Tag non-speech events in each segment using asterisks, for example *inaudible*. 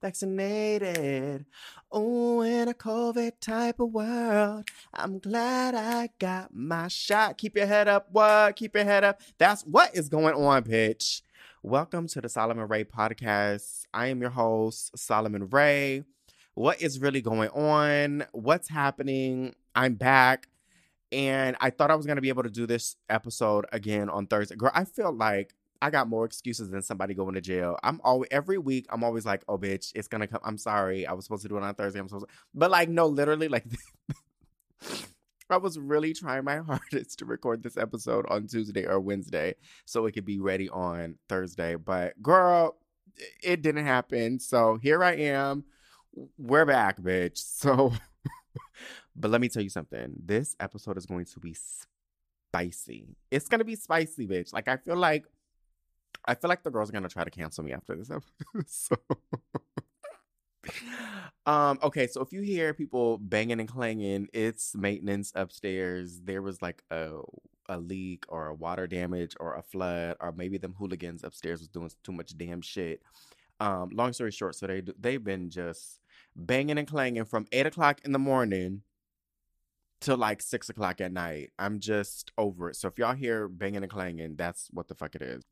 vaccinated. Oh, in a COVID type of world, I'm glad I got my shot. Keep your head up, what? Keep your head up. That's what is going on, bitch. Welcome to the Solomon Ray podcast. I am your host, Solomon Ray. What is really going on? What's happening? I'm back. And I thought I was going to be able to do this episode again on Thursday. Girl, I feel like I got more excuses than somebody going to jail. I'm always every week. I'm always like, "Oh, bitch, it's gonna come." I'm sorry. I was supposed to do it on Thursday. I'm supposed, to, but like, no, literally, like, *laughs* I was really trying my *laughs* hardest to record this episode on Tuesday or Wednesday so it could be ready on Thursday. But girl, it didn't happen. So here I am. We're back, bitch. *laughs* So, but let me tell you something. This episode is going to be spicy. It's gonna be spicy, bitch. Like I feel like I feel like the girls are gonna try to cancel me after this episode. *laughs* so um okay so if you hear people banging and clanging it's maintenance upstairs. There was like a a leak or a water damage or a flood or maybe them hooligans upstairs was doing too much damn shit. Um long story short so they they've been just banging and clanging from eight o'clock in the morning till like six o'clock at night. I'm just over it. So if y'all hear banging and clanging that's what the fuck it is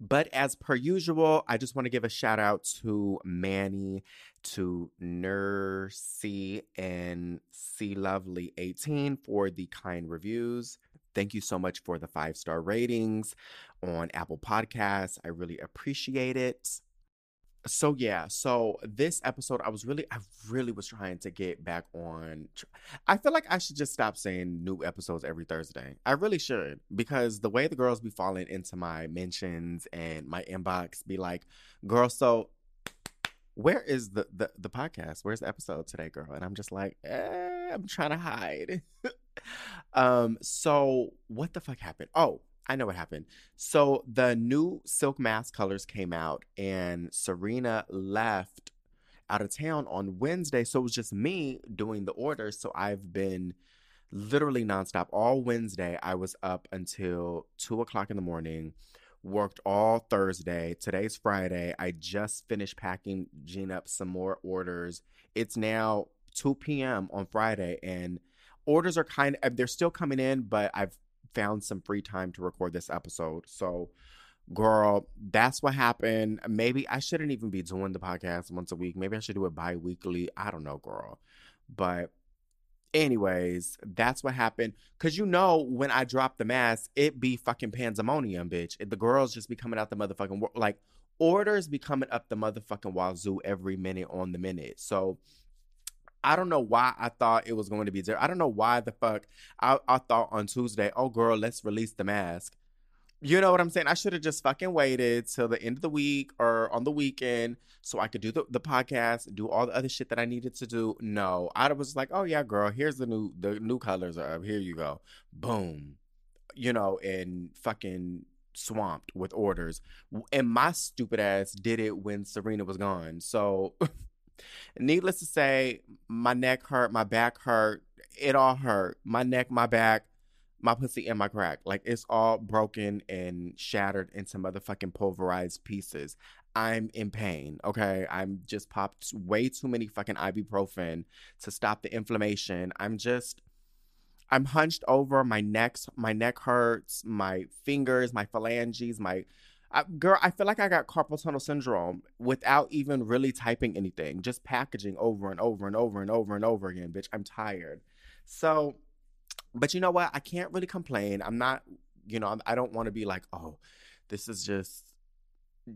but as per usual, I just want to give a shout out to Manny, to Nursey, and C Lovely 18 for the kind reviews. Thank you so much for the five star ratings on Apple Podcasts. I really appreciate it so yeah so this episode i was really i really was trying to get back on i feel like i should just stop saying new episodes every thursday. I really should because the way the girls be falling into my mentions and my inbox be like girl so where is the the, the podcast? Where's the episode today girl? And i'm just like eh, i'm trying to hide. *laughs* Um so what the fuck happened? Oh I know what happened. So the new Silk Mask colors came out, and Serena left out of town on Wednesday. So it was just me doing the orders. So I've been literally nonstop all Wednesday. I was up until two o'clock in the morning, worked all Thursday. Today's Friday. I just finished packing Gene up some more orders. It's now 2 p.m. on Friday, and orders are kind of they're still coming in, but I've found some free time to record this episode. So, girl, that's what happened. Maybe I shouldn't even be doing the podcast once a week. Maybe I should do it bi weekly. I don't know, girl. But, anyways, that's what happened. Cause you know, when I drop the mask, it be fucking pandemonium, bitch. The girls just be coming out the motherfucking like orders be coming up the motherfucking wazoo every minute on the minute. So I don't know why I thought it was going to be there. I don't know why the fuck I, I thought on Tuesday, oh girl, let's release the mask. You know what I'm saying? I should have just fucking waited till the end of the week or on the weekend so I could do the, the podcast, do all the other shit that I needed to do. No, I was like, oh yeah, girl, here's the new the new colors are up. Here you go. Boom. You know, and fucking swamped with orders. And my stupid ass did it when Serena was gone. So *laughs* Needless to say, my neck hurt, my back hurt, it all hurt. My neck, my back, my pussy, and my crack. Like it's all broken and shattered into motherfucking pulverized pieces. I'm in pain, okay? I'm just popped way too many fucking ibuprofen to stop the inflammation. I'm just I'm hunched over, my neck my neck hurts, my fingers, my phalanges, my I, girl, I feel like I got carpal tunnel syndrome without even really typing anything, just packaging over and over and over and over and over again, bitch. I'm tired. So, but you know what? I can't really complain. I'm not, you know, I don't want to be like, oh, this is just,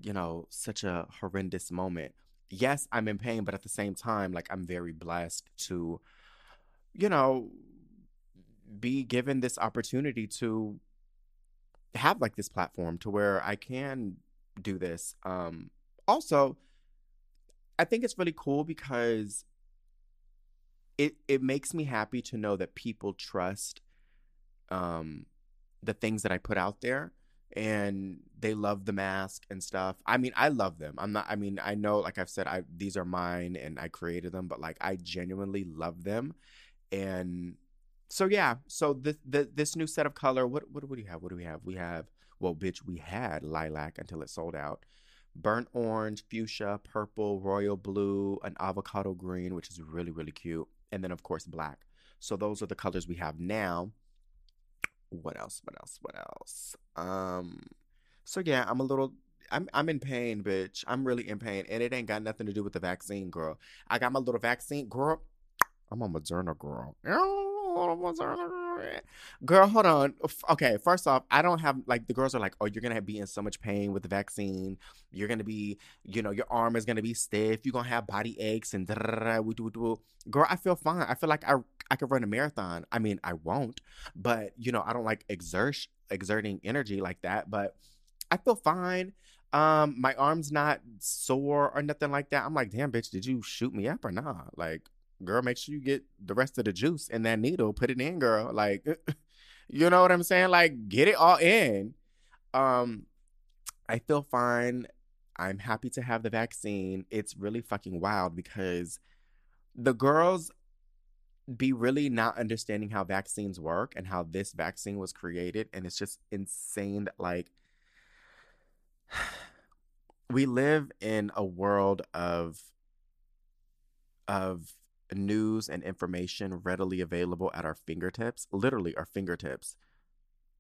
you know, such a horrendous moment. Yes, I'm in pain, but at the same time, like, I'm very blessed to, you know, be given this opportunity to have like this platform to where I can do this. Um also I think it's really cool because it it makes me happy to know that people trust um the things that I put out there and they love the mask and stuff. I mean, I love them. I'm not I mean, I know like I've said I these are mine and I created them, but like I genuinely love them and so yeah, so this the, this new set of color, what what do we have? What do we have? We have well, bitch, we had lilac until it sold out, burnt orange, fuchsia, purple, royal blue, an avocado green, which is really, really cute. And then, of course, black. So those are the colors we have now. What else? What else? What else? Um, so yeah, I'm a little I'm I'm in pain, bitch. I'm really in pain. And it ain't got nothing to do with the vaccine, girl. I got my little vaccine, girl. I'm a Moderna girl. Girl, hold on. Okay, first off, I don't have like the girls are like, oh, you're gonna be in so much pain with the vaccine. You're gonna be, you know, your arm is gonna be stiff. You're gonna have body aches and girl, I feel fine. I feel like I I could run a marathon. I mean, I won't, but you know, I don't like exert exerting energy like that. But I feel fine. Um, my arm's not sore or nothing like that. I'm like, damn, bitch, did you shoot me up or not? Like, girl, make sure you get the rest of the juice in that needle. Put it in, girl. Like, *laughs* you know what I'm saying? Like, get it all in. Um, I feel fine. I'm happy to have the vaccine. It's really fucking wild because the girls be really not understanding how vaccines work and how this vaccine was created. And it's just insane that, like, *sighs* we live in a world of of news and information readily available at our fingertips, literally our fingertips,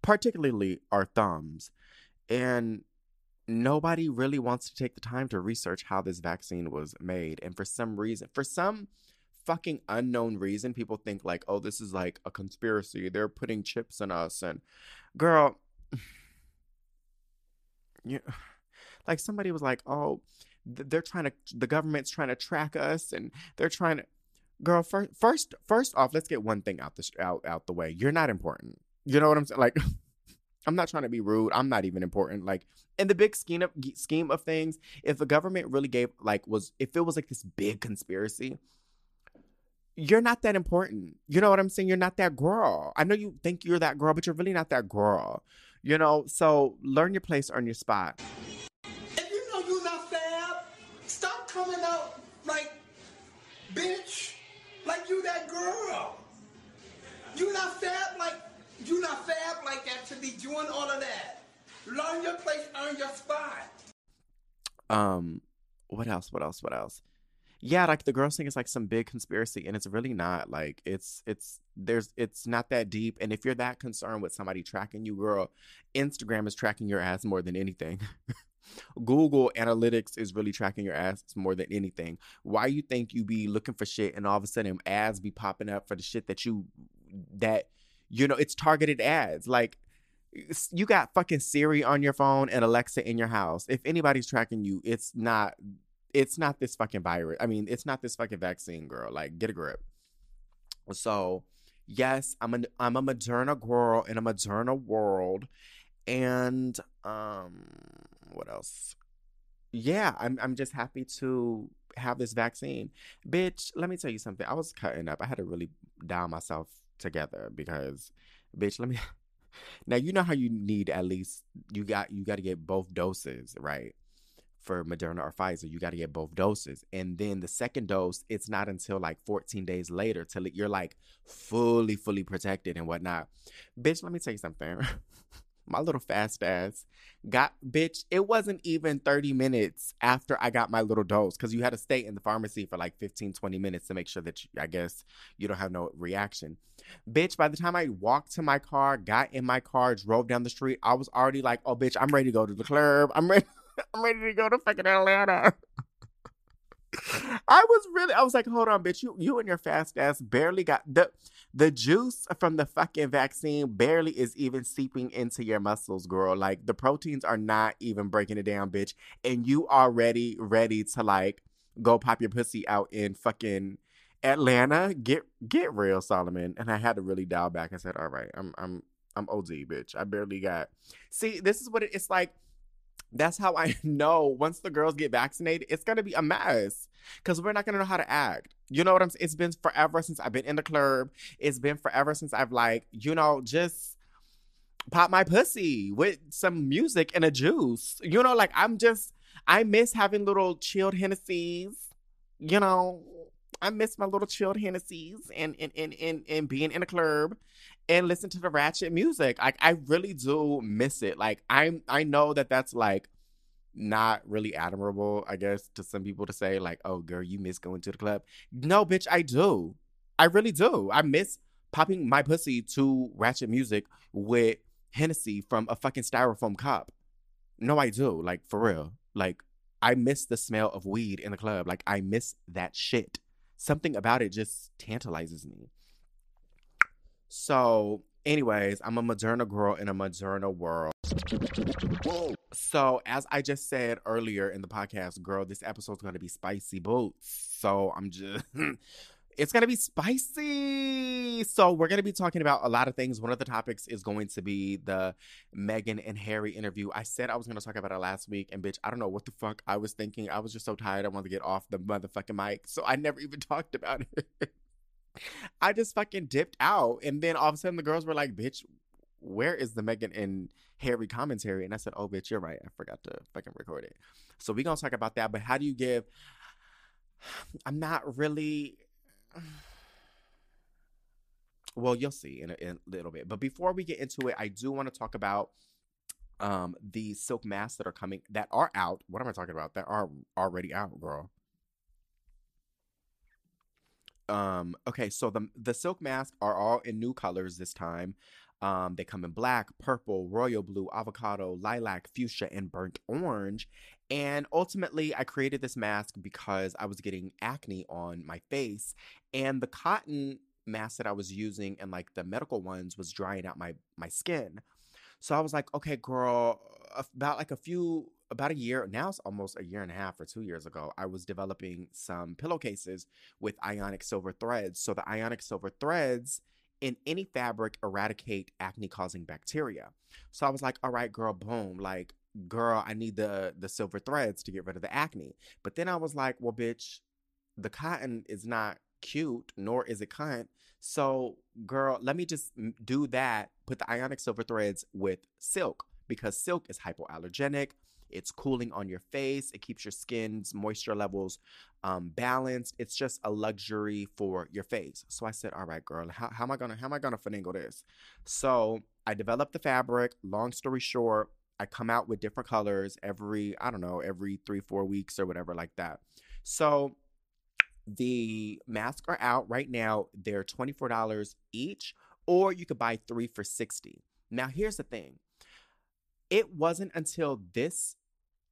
particularly our thumbs. And nobody really wants to take the time to research how this vaccine was made. And for some reason, for some fucking unknown reason, people think like, oh, this is like a conspiracy. They're putting chips in us. And girl, *sighs* you *sighs* like somebody was like, oh, they're trying to, the government's trying to track us and they're trying to, girl, first, first, first off, let's get one thing out the, out, out the way. You're not important. You know what I'm saying? Like, *laughs* I'm not trying to be rude. I'm not even important. Like in the big scheme of scheme of things, if the government really gave like was if it was like this big conspiracy, you're not that important. You know what I'm saying? You're not that girl. I know you think you're that girl, but you're really not that girl. You know, so learn your place, earn your spot. If you know you're not fab, stop coming out like bitch, like you that girl. You not fab like you not fab like that to be doing all of that. Learn your place, earn your spot. Um, what else? What else? What else? yeah, like the girls think it's like some big conspiracy, and it's really not. Like it's it's there's it's not that deep. And if you're that concerned with somebody tracking you, girl, Instagram is tracking your ass more than anything. *laughs* Google Analytics is really tracking your ass more than anything. Why you think you be looking for shit and all of a sudden ads be popping up for the shit that you that you know it's targeted ads like you got fucking Siri on your phone and Alexa in your house. If anybody's tracking you, it's not it's not this fucking virus. I mean, it's not this fucking vaccine, girl. Like, get a grip. So, yes, I'm a I'm a Moderna girl in a Moderna world, and um, what else? Yeah, I'm I'm just happy to have this vaccine, bitch. Let me tell you something. I was cutting up. I had to really dial myself together because, bitch. Let me. *laughs* Now you know how you need at least you got you got to get both doses, right? for Moderna or Pfizer, you got to get both doses. And then the second dose, it's not until like 14 days later till you're like fully, fully protected and whatnot. Bitch, let me tell you something. *laughs* my little fast ass got, bitch, it wasn't even 30 minutes after I got my little dose because you had to stay in the pharmacy for like 15, 20 minutes to make sure that you, I guess you don't have no reaction. Bitch, by the time I walked to my car, got in my car, drove down the street, I was already like, oh, bitch, I'm ready to go to the club. I'm ready. *laughs* I'm ready to go to fucking Atlanta. *laughs* I was really, I was like, hold on, bitch, you you and your fast ass barely got the the juice from the fucking vaccine barely is even seeping into your muscles, girl. Like the proteins are not even breaking it down, bitch, and you already ready to like go pop your pussy out in fucking Atlanta. Get get real, Solomon. And I had to really dial back and said, all right, I'm I'm I'm OD, bitch. I barely got. See, this is what it, it's like that's how I *laughs* know once the girls get vaccinated, it's gonna be a mess because we're not gonna know how to act. You know what I'm saying? It's been forever since I've been in the club. It's been forever since I've like, you know, just pop my pussy with some music and a juice. You know, like I'm just I miss having little chilled Hennessy's. You know, I miss my little chilled Hennessy's and and and and, and being in a club and listen to the ratchet music. Like I really do miss it. Like I'm I know that that's like not really admirable, I guess, to some people to say, like, oh, girl, you miss going to the club. No, bitch, I do. I really do. I miss popping my pussy to ratchet music with Hennessy from a fucking styrofoam cup. No, I do. Like, for real. Like, I miss the smell of weed in the club. Like, I miss that shit. Something about it just tantalizes me. So, anyways, I'm a Moderna girl in a Moderna world. So, as I just said earlier in the podcast, girl, this episode's going to be spicy boots. So, I'm just. *laughs* it's going to be spicy. So, we're going to be talking about a lot of things. One of the topics is going to be the Meghan and Harry interview. I said I was going to talk about it last week, and bitch, I don't know what the fuck I was thinking. I was just so tired. I wanted to get off the motherfucking mic. So, I never even *laughs* talked about it. I just fucking dipped out. And then all of a sudden, the girls were like, bitch, where is the Meghan and Harry commentary? And I said, oh, bitch, you're right. I forgot to fucking record it. So we're going to talk about that. But how do you give. *sighs* I'm not really. *sighs* Well, you'll see in a, in a little bit. But before we get into it, I do want to talk about um the silk masks that are coming that are out. What am I talking about? That are already out, girl. Um, okay, so the the silk masks are all in new colors this time. Um, they come in black, purple, royal blue, avocado, lilac, fuchsia, and burnt orange. And ultimately, I created this mask because I was getting acne on my face, and the cotton mask that I was using and like the medical ones was drying out my my skin. So I was like, okay, girl, about like a few about a year now it's almost a year and a half or two years ago i was developing some pillowcases with ionic silver threads so the ionic silver threads in any fabric eradicate acne causing bacteria. So I was like, all right, girl, boom. Like, girl, I need the the silver threads to get rid of the acne. But then I was like, well, bitch, the cotton is not cute, nor is it cunt. So, girl, let me just mm, do that. Put the ionic silver threads with silk because silk is hypoallergenic. It's cooling on your face. It keeps your skin's moisture levels um, balanced. It's just a luxury for your face. So I said, all right, girl, how, how am I gonna how am I gonna finagle this? So I developed the fabric. Long story short, I come out with different colors every, I don't know, every three, four weeks or whatever like that. So the masks are out right now. They're $24 each, or you could buy three for 60 Now, here's the thing. It wasn't until this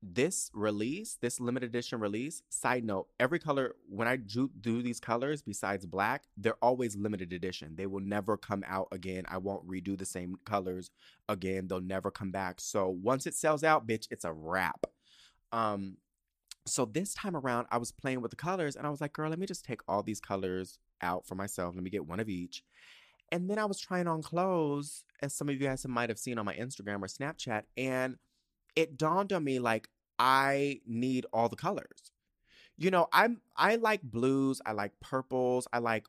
this release, this limited edition release, side note, every color, when I do, do these colors besides black, they're always limited edition. They will never come out again. I won't redo the same colors again. They'll never come back. So once it sells out, bitch, it's a wrap. Um, so this time around, I was playing with the colors and I was like, girl, let me just take all these colors out for myself. Let me get one of each. And then I was trying on clothes, as some of you guys might have seen on my Instagram or Snapchat, and it dawned on me like I need all the colors. You know, I'm I like blues, I like purples, I like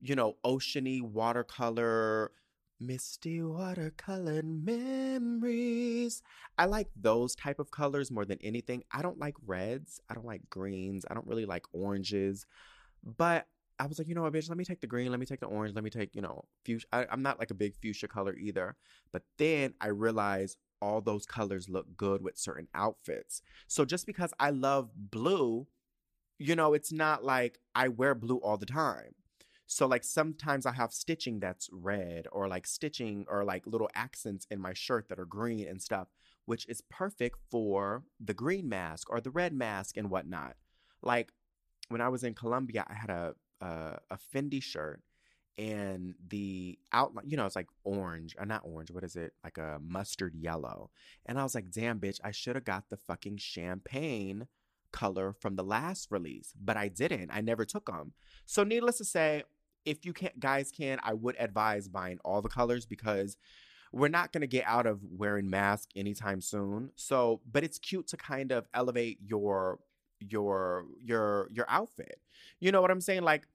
you know, oceany watercolor, misty watercolor memories. I like those type of colors more than anything. I don't like reds, I don't like greens, I don't really like oranges. But I was like, you know what, bitch, let me take the green, let me take the orange, let me take, you know, fuchsia. I, am not like a big fuchsia color either. But then I realized all those colors look good with certain outfits. So just because I love blue, you know, it's not like I wear blue all the time. So like sometimes I have stitching that's red or like stitching or like little accents in my shirt that are green and stuff, which is perfect for the green mask or the red mask and whatnot. Like when I was in Colombia, I had a a, a Fendi shirt and the outline, you know, it's like orange, or uh, not orange, what is it? Like a mustard yellow. And I was like, damn, bitch, I should have got the fucking champagne color from the last release, but I didn't. I never took them. So, needless to say, if you can't, guys can, I would advise buying all the colors because we're not going to get out of wearing masks anytime soon. So, but it's cute to kind of elevate your your your your outfit. You know what I'm saying? Like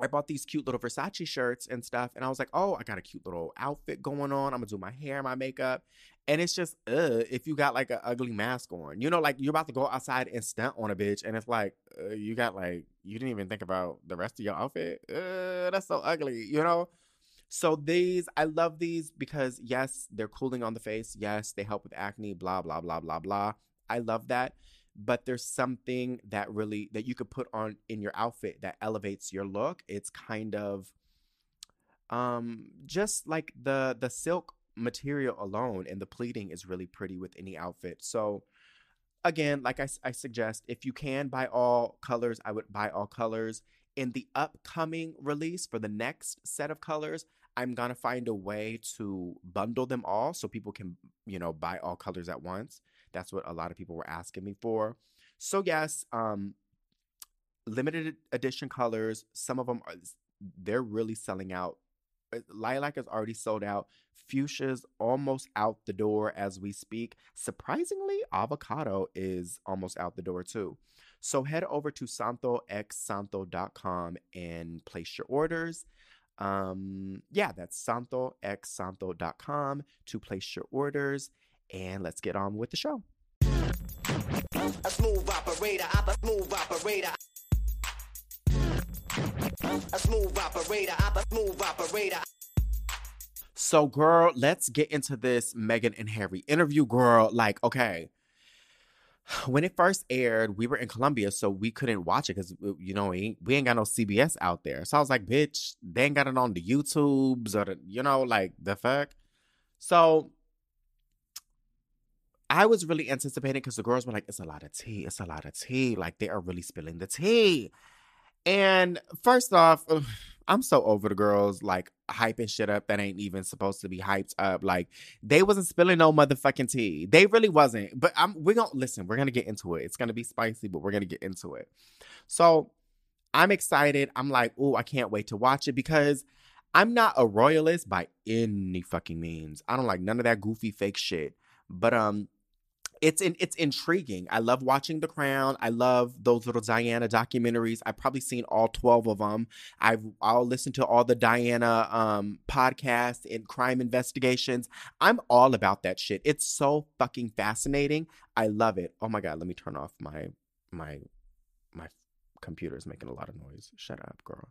I bought these cute little Versace shirts and stuff, and I was like, "Oh, I got a cute little outfit going on. I'm gonna do my hair, my makeup, and it's just, uh, if you got like an ugly mask on, you know, like you're about to go outside and stunt on a bitch, and it's like, uh, you got like, you didn't even think about the rest of your outfit. Uh, that's so ugly, you know." So these, I love these because yes, they're cooling on the face. Yes, they help with acne. Blah blah blah blah blah. I love that. But there's something that really that you could put on in your outfit that elevates your look. It's kind of um just like the the silk material alone and the pleating is really pretty with any outfit. So again, like I, I suggest, if you can buy all colors, I would buy all colors. In the upcoming release for the next set of colors, I'm gonna find a way to bundle them all so people can, you know, buy all colors at once. That's what a lot of people were asking me for. So yes, um, limited edition colors. Some of them are they're really selling out. Uh, lilac is already sold out. Fuchsia's almost out the door as we speak. Surprisingly, avocado is almost out the door too. So head over to santoxsanto.com and place your orders. Um, yeah, that's santoxsanto.com to place your orders. And let's get on with the show. A smooth operator, a smooth operator. A smooth operator, a smooth operator. So, girl, let's get into this Meghan and Harry interview, girl. Like, okay, when it first aired, we were in Colombia, so we couldn't watch it because uh, you know we ain't, we ain't got no CBS out there. So I was like, "Bitch, they ain't got it on the YouTubes or the, you know, like the fuck." So I was really anticipating because the girls were like, "It's a lot of tea. It's a lot of tea. Like they are really spilling the tea." And first off, *sighs* I'm so over the girls like hyping shit up that ain't even supposed to be hyped up. Like they wasn't spilling no motherfucking tea. They really wasn't. But I'm we're gonna listen, we're gonna get into it. It's gonna be spicy, but we're gonna get into it. So I'm excited. I'm like, oh, I can't wait to watch it because I'm not a royalist by any fucking means. I don't like none of that goofy fake shit. But um it's in, it's intriguing. I love watching The Crown. I love those little Diana documentaries. I've probably seen all 12 of them. I've I'll listen to all the Diana um podcasts and crime investigations. I'm all about that shit. It's so fucking fascinating. I love it. Oh my god, let me turn off my my my computer is making a lot of noise. Shut up, girl.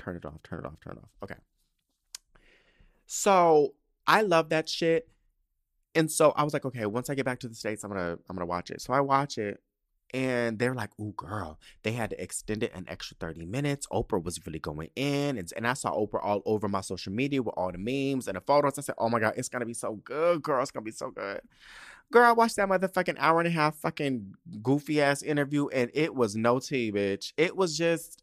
Turn it off, turn it off, turn it off. Okay. So, I love that shit and so I was like, okay, once I get back to the States, I'm gonna I'm gonna watch it. So I watch it and they're like, "Ooh, girl!" They had to extend it an extra thirty minutes. Oprah was really going in, and, and I saw Oprah all over my social media with all the memes and the photos. I said, "Oh my god, it's gonna be so good, girl! It's gonna be so good." Girl, I watched that motherfucking hour and a half fucking goofy ass interview, and it was no tea, bitch. It was just.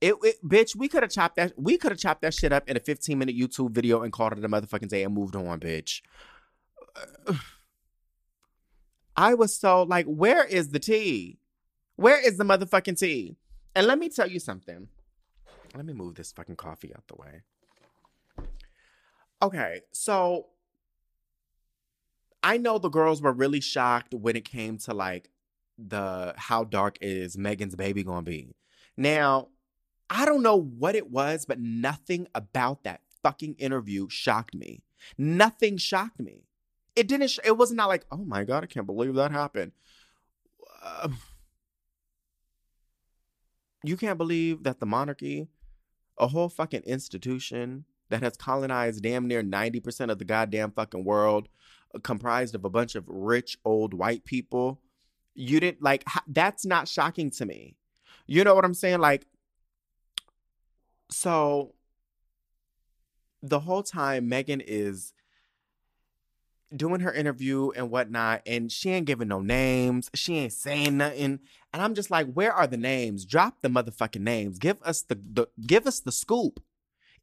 It, it bitch, we could have chopped that. We could have chopped that shit up in a 15 minute YouTube video and called it a motherfucking day and moved on, bitch. *sighs* I was so like, where is the tea? Where is the motherfucking tea? And let me tell you something. Let me move this fucking coffee out the way. Okay, so I know the girls were really shocked when it came to like the how dark is Meghan's baby gonna be. Now, I don't know what it was, but nothing about that fucking interview shocked me. Nothing shocked me it didn't. Sh- it was not like, oh my god, I can't believe that happened. Uh, you can't believe that the monarchy, a whole fucking institution that has colonized damn near 90% of the goddamn fucking world, uh, comprised of a bunch of rich old white people, you didn't like that's not shocking to me. You know what I'm saying? Like, so the whole time Meghan is doing her interview and whatnot, and she ain't giving no names. She ain't saying nothing. And I'm just like, where are the names? Drop the motherfucking names. Give us the, the give us the scoop.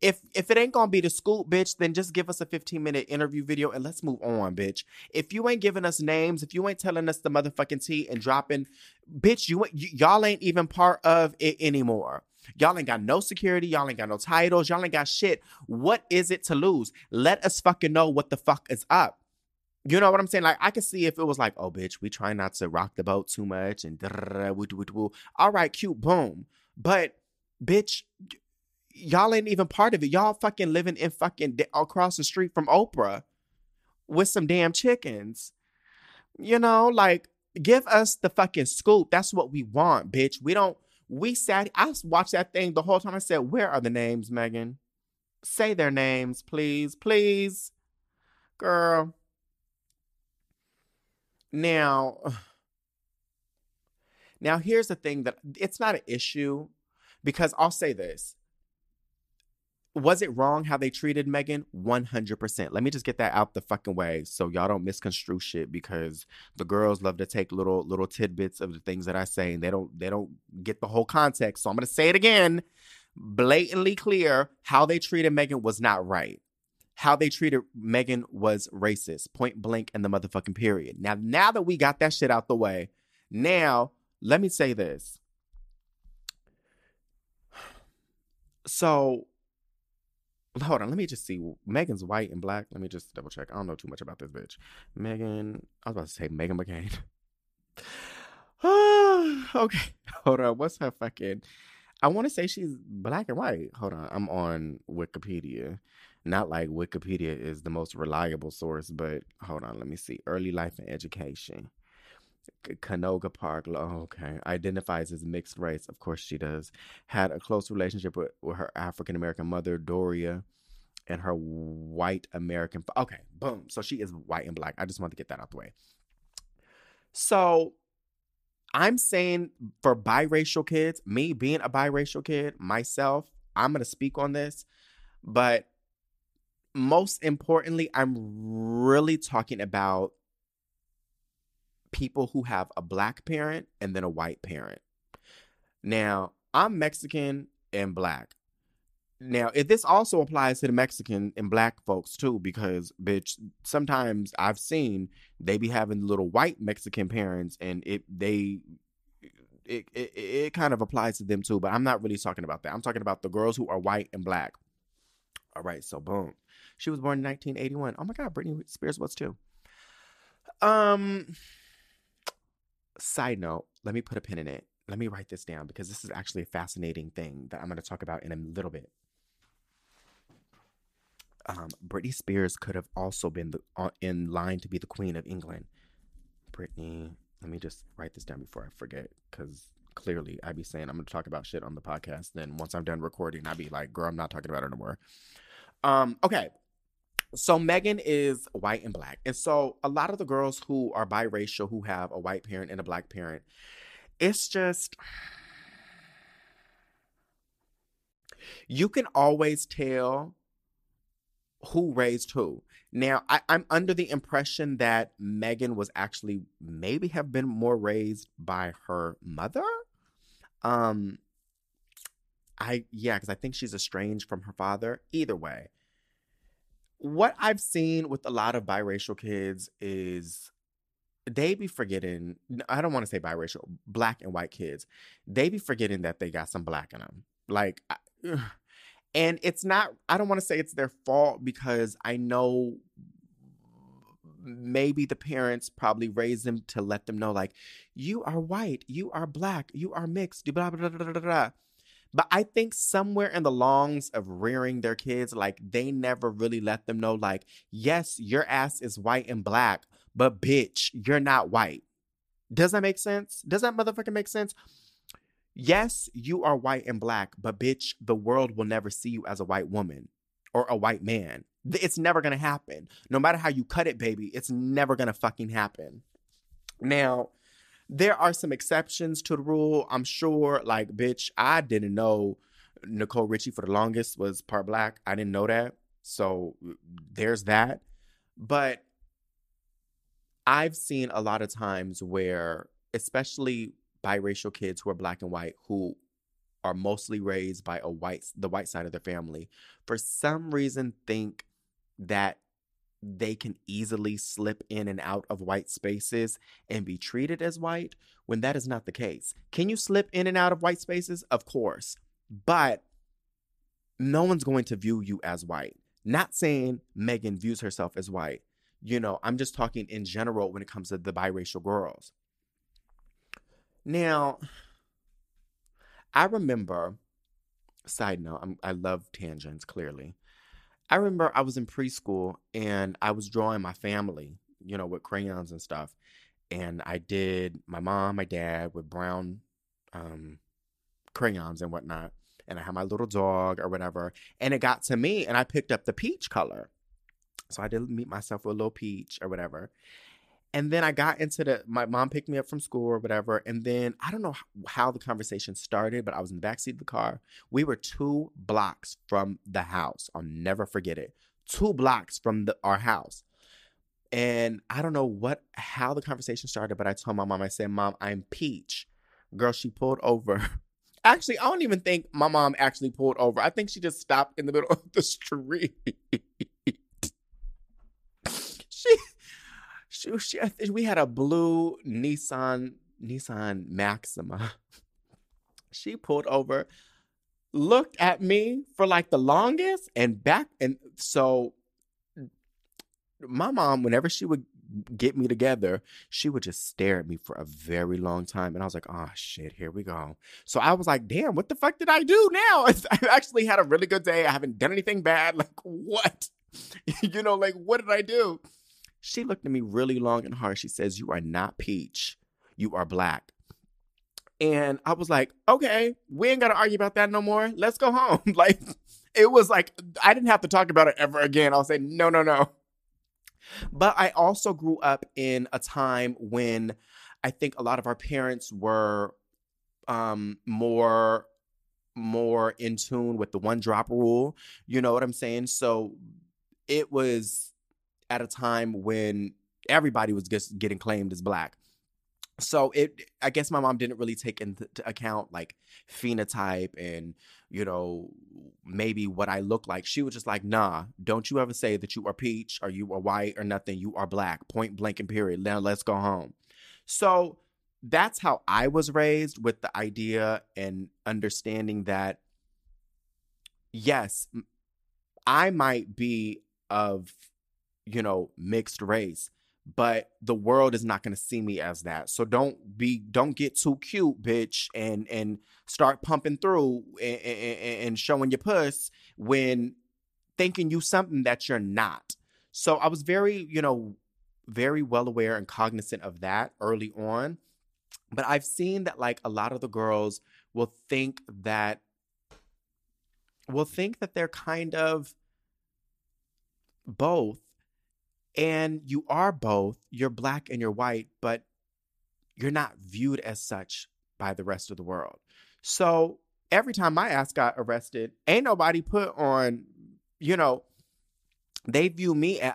If if it ain't gonna be the scoop, bitch, then just give us a 15 minute interview video and let's move on, bitch. If you ain't giving us names, if you ain't telling us the motherfucking tea and dropping, bitch, you, y- y'all ain't even part of it anymore. Y'all ain't got no security. Y'all ain't got no titles. Y'all ain't got shit. What is it to lose? Let us fucking know what the fuck is up. You know what I'm saying? Like I could see if it was like, oh bitch, we try not to rock the boat too much and all right, cute, boom. But bitch, y'all ain't even part of it. Y'all fucking living in fucking across the street from Oprah with some damn chickens. You know, like give us the fucking scoop. That's what we want, bitch. We don't. We sat. I watched that thing the whole time. I said, "Where are the names, Meghan? Say their names, please, please, girl." Now, *sighs* now here's the thing that it's not an issue because I'll say this. Was it wrong how they treated Meghan? 100%. Let me just get that out the fucking way so y'all don't misconstrue shit because the girls love to take little little tidbits of the things that I say and they don't they don't get the whole context. So I'm going to say it again. Blatantly clear how they treated Meghan was not right how they treated Meghan was racist, point blank in the motherfucking period. Now, now that we got that shit out the way, now let me say this. So, hold on, let me just see. Meghan's white and black. Let me just double check. I don't know too much about this bitch. Meghan, I was about to say Meghan McCain. *sighs* okay, *laughs* hold on. What's her fucking? I want to say she's black and white. Hold on, I'm on Wikipedia not like Wikipedia is the most reliable source, but hold on, let me see. Early life and education. Canoga Park, oh, okay, identifies as mixed race. Of course, she does. Had a close relationship with, with her African American mother, Doria, and her white American. Okay, boom. So she is white and black. I just want to get that out the way. So I'm saying for biracial kids, me being a biracial kid myself, I'm going to speak on this, but most importantly, I'm really talking about people who have a black parent and then a white parent. Now, I'm Mexican and black. Now, if this also applies to the Mexican and black folks too, because bitch, sometimes I've seen they be having little white Mexican parents, and it they it, it it kind of applies to them too. But I'm not really talking about that. I'm talking about the girls who are white and black. All right, so boom. She was born in 1981. Oh my God, Britney Spears was too. Um, side note, let me put a pin in it. Let me write this down because this is actually a fascinating thing that I'm going to talk about in a little bit. Um, Britney Spears could have also been the, uh, in line to be the Queen of England. Britney, let me just write this down before I forget because clearly I'd be saying I'm going to talk about shit on the podcast. Then once I'm done recording, I'd be like, girl, I'm not talking about it anymore. Um, okay. So Meghan is white and black. And so a lot of the girls who are biracial who have a white parent and a black parent, it's just you can always tell who raised who. Now, I, am under the impression that Meghan was actually maybe have been more raised by her mother. Um, I yeah, because I think she's estranged from her father. Either way, what I've seen with a lot of biracial kids is they be forgetting. I don't want to say biracial, black and white kids. They be forgetting that they got some black in them. Like, and it's not. I don't want to say it's their fault because I know maybe the parents probably raised them to let them know like you are white you are black you are mixed blah blah blah blah blah, blah. But I think somewhere in the longs of rearing their kids, like they never really let them know, like, yes, your ass is white and black, but bitch, you're not white. Does that make sense? Does that motherfucker make sense? Yes, you are white and black, but bitch, the world will never see you as a white woman or a white man. It's never gonna happen. No matter how you cut it, baby, it's never gonna fucking happen. Now, there are some exceptions to the rule. I'm sure, like, bitch, I didn't know Nicole Richie for the longest was part black. I didn't know that. So uh, there's that. But I've seen a lot of times where, especially biracial kids who are black and white, who are mostly raised by a white the white side of their family, for some reason think that they can easily slip in and out of white spaces and be treated as white when that is not the case. Can you slip in and out of white spaces? Of course. But no one's going to view you as white. Not saying Meghan views herself as white. You know, I'm just talking in general when it comes to the biracial girls. Now, I remember, side note, I'm, I love tangents clearly. I remember I was in preschool and I was drawing my family, you know, with crayons and stuff. And I did my mom, my dad with brown um, crayons and whatnot. And I had my little dog or whatever. And it got to me and I picked up the peach color. So I did meet myself with a little peach or whatever. And then I got into the, my mom picked me up from school or whatever. And then I don't know how the conversation started, but I was in the backseat of the car. We were two blocks from the house. I'll never forget it. Two blocks from the, our house. And I don't know what, how the conversation started, but I told my mom, I said, Mom, I'm Peach. Girl, she pulled over. *laughs* Actually, I don't even think my mom actually pulled over. I think she just stopped in the middle *laughs* of the street. *laughs* she she, she we had a blue Nissan Nissan Maxima. *laughs* She pulled over, looked at me for like the longest, and back and so mm, my mom, whenever she would get me together, she would just stare at me for a very long time. And I was like, oh shit, here we go. So I was like, damn, what the fuck did I do now? *laughs* I actually had a really good day. I haven't done anything bad. Like, what? *laughs* you know, like, what did I do? She looked at me really long and hard. She says, You are not peach. You are black. And I was like, Okay, we ain't got to argue about that no more. Let's go home. *laughs* like, it was like, I didn't have to talk about it ever again. I'll say, No, no, no. But I also grew up in a time when I think a lot of our parents were um, more more in tune with the one drop rule. You know what I'm saying? So it was at a time when everybody was just getting claimed as black. So it I guess my mom didn't really take into account like phenotype and you know maybe what I look like. She was just like, "Nah, don't you ever say that you are peach or you are white or nothing. You are black. Point blank and period. Now let's go home." So that's how I was raised with the idea and understanding that yes, I might be of you know, mixed race, but the world is not going to see me as that. So don't be don't get too cute, bitch, and and start pumping through and, and, and showing your puss when thinking you something that you're not. So I was very, you know, very well aware and cognizant of that early on. But I've seen that like a lot of the girls will think that will think that they're kind of both and you are both, you're black and you're white, but you're not viewed as such by the rest of the world. So every time my ass got arrested, ain't nobody put on, you know, they view me as,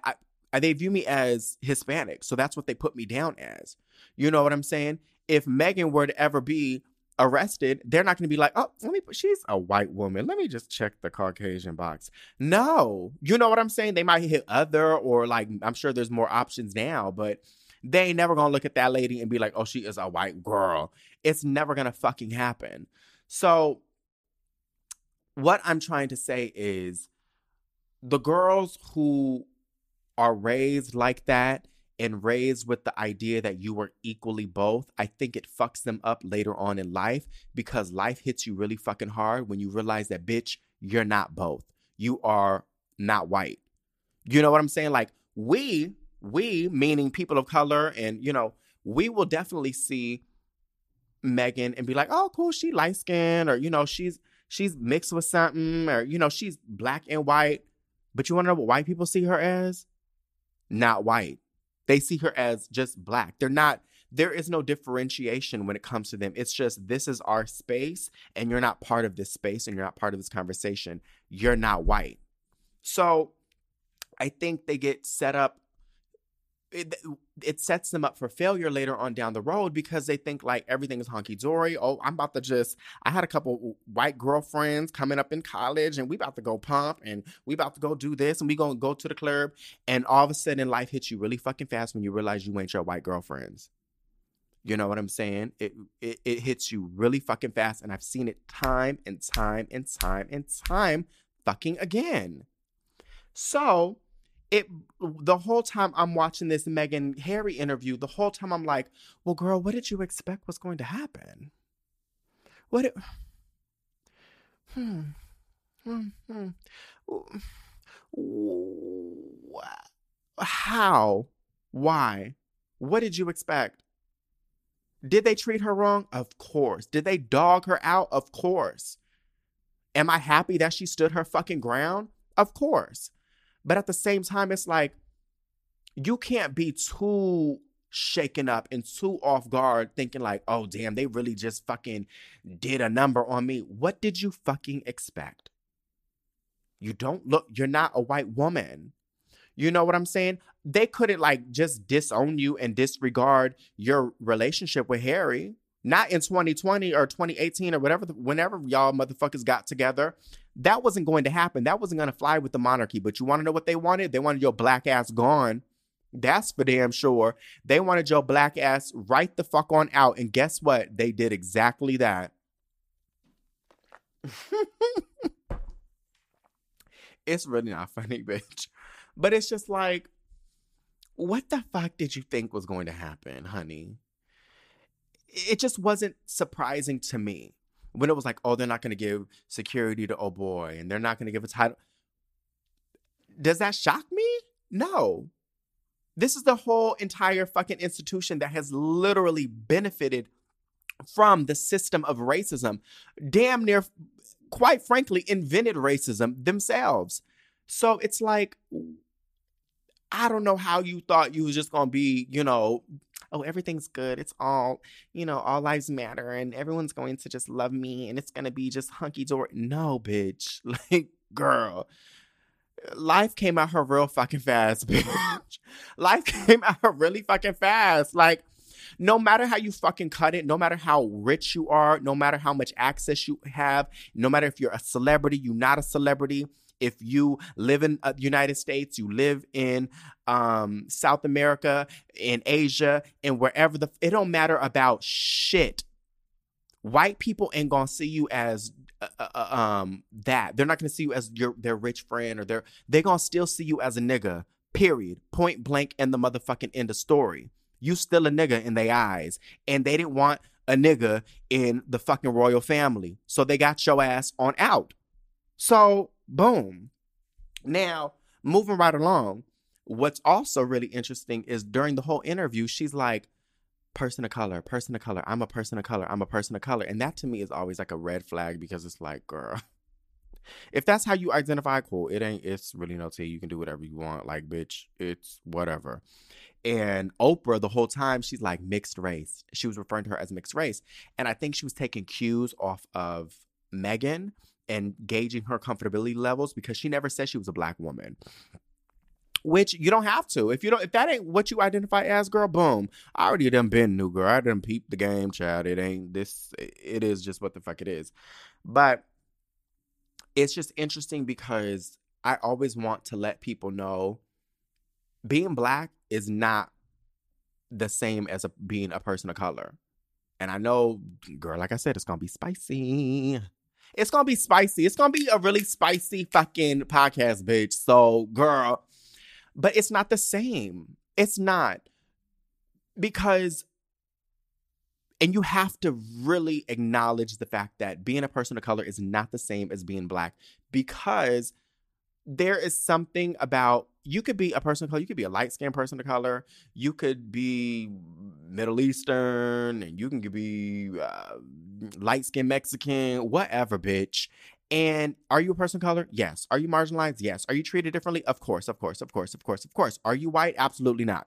uh, they view me as Hispanic. So that's what they put me down as. You know what I'm saying? If Meghan were to ever be arrested, they're not going to be like, oh, let me, she's a white woman. Let me just check the Caucasian box. No, you know what I'm saying? They might hit other, or like, I'm sure there's more options now, but they ain't never to look at that lady and be like, oh, she is a white girl. It's never to fucking happen. So, what I'm trying to say is the girls who are raised like that and raised with the idea that you were equally both, I think it fucks them up later on in life because life hits you really fucking hard when you realize that, bitch, you're not both. You are not white. You know what I'm saying? Like, we, we, meaning people of color, and, you know, we will definitely see Meghan and be like, oh, cool, she light skinned, or, you know, she's, she's mixed with something, or, you know, she's black and white. But you want to know what white people see her as? Not white. They see her as just black. They're not, there is no differentiation when it comes to them. It's just, this is our space, and you're not part of this space and you're not part of this conversation. You're not white. So I think they get set up it, it sets them up for failure later on down the road because they think like everything is honky dory. Oh, I'm about to just. I had a couple white girlfriends coming up in college, and we about to go pump, and we about to go do this, and we gonna go to the club, and all of a sudden life hits you really fucking fast when you realize you ain't your white girlfriends. You know what I'm saying? It, it it hits you really fucking fast, and I've seen it time and time and time and time fucking again. So it the whole time I'm watching this Meghan Harry interview, the whole time I'm like, well, girl, what did you expect was going to happen? What it, *sighs* hmm, hmm, hmm. How? Why? What did you expect? Did they treat her wrong? Of course. Did they dog her out? Of course. Am I happy that she stood her fucking ground? Of course. But at the same time, it's like you can't be too shaken up and too off guard, thinking like, oh, damn, they really just fucking did a number on me. What did you fucking expect? You don't look, you're not a white woman. You know what I'm saying? They couldn't like just disown you and disregard your relationship with Harry. Not in 2020 or 2018 or whatever, whenever y'all motherfuckers got together. That wasn't going to happen. That wasn't going to fly with the monarchy. But you want to know what they wanted? They wanted your black ass gone. That's for damn sure. They wanted your black ass right the fuck on out. And guess what? They did exactly that. *laughs* it's really not funny, *laughs* bitch. But it's just like, what the fuck did you think was going to happen, honey? It just wasn't surprising to me when it was like, oh, they're not going to give security to oh boy, and they're not going to give a title. Does that shock me? No. This is the whole entire fucking institution that has literally benefited from the system of racism. Damn near, quite frankly, invented racism themselves. So it's like, I don't know how you thought you was just gonna be, you know, oh, everything's good. It's all, you know, all lives matter and everyone's going to just love me and it's gonna be just hunky dory. No, bitch. *laughs* Like, girl. Life came at her real fucking fast, *laughs* bitch. Life came at her really fucking fast. Like, no matter how you fucking cut it, no matter how rich you are, no matter how much access you have, no matter if you're a celebrity, you're not a celebrity, if you live in uh, United States, you live in um, South America, in Asia, and wherever the it don't matter about shit. White people ain't gonna see you as uh, uh, uh um that. They're not gonna see you as your their rich friend or they're they gonna still see you as a nigga. Period. Point blank. And the motherfucking end of story. You still a nigga in their eyes, and they didn't want a nigga in the fucking royal family, so they got your ass on out. So Boom. Now, moving right along, what's also really interesting is during the whole interview, she's like, person of color, person of color, I'm a person of color, I'm a person of color. And that to me is always like a red flag because it's like, girl, *laughs* if that's how you identify, cool. It ain't, it's really no tea. You can do whatever you want. Like, bitch, it's whatever. And Oprah, the whole time, she's like mixed race. She was referring to her as mixed race. And I think she was taking cues off of Meghan and gauging her comfortability levels because she never said she was a black woman which you don't have to. If you don't, if that ain't what you identify as, girl, boom. I already done been new girl. I done peeped the game, child. It ain't this. It is just what the fuck it is. But it's just interesting because I always want to let people know being black is not the same as a, being a person of color. And I know, girl, like I said, it's gonna be spicy. It's gonna be spicy. It's gonna be a really spicy fucking podcast, bitch. So, girl, but it's not the same. It's not because, and you have to really acknowledge the fact that being a person of color is not the same as being black because there is something about you could be a person of color, you could be a light skinned person of color, you could be Middle Eastern, and you can be uh, light skinned Mexican, whatever, bitch. And are you a person of color? Yes. Are you marginalized? Yes. Are you treated differently? Of course, of course, of course, of course, of course. Are you white? Absolutely not.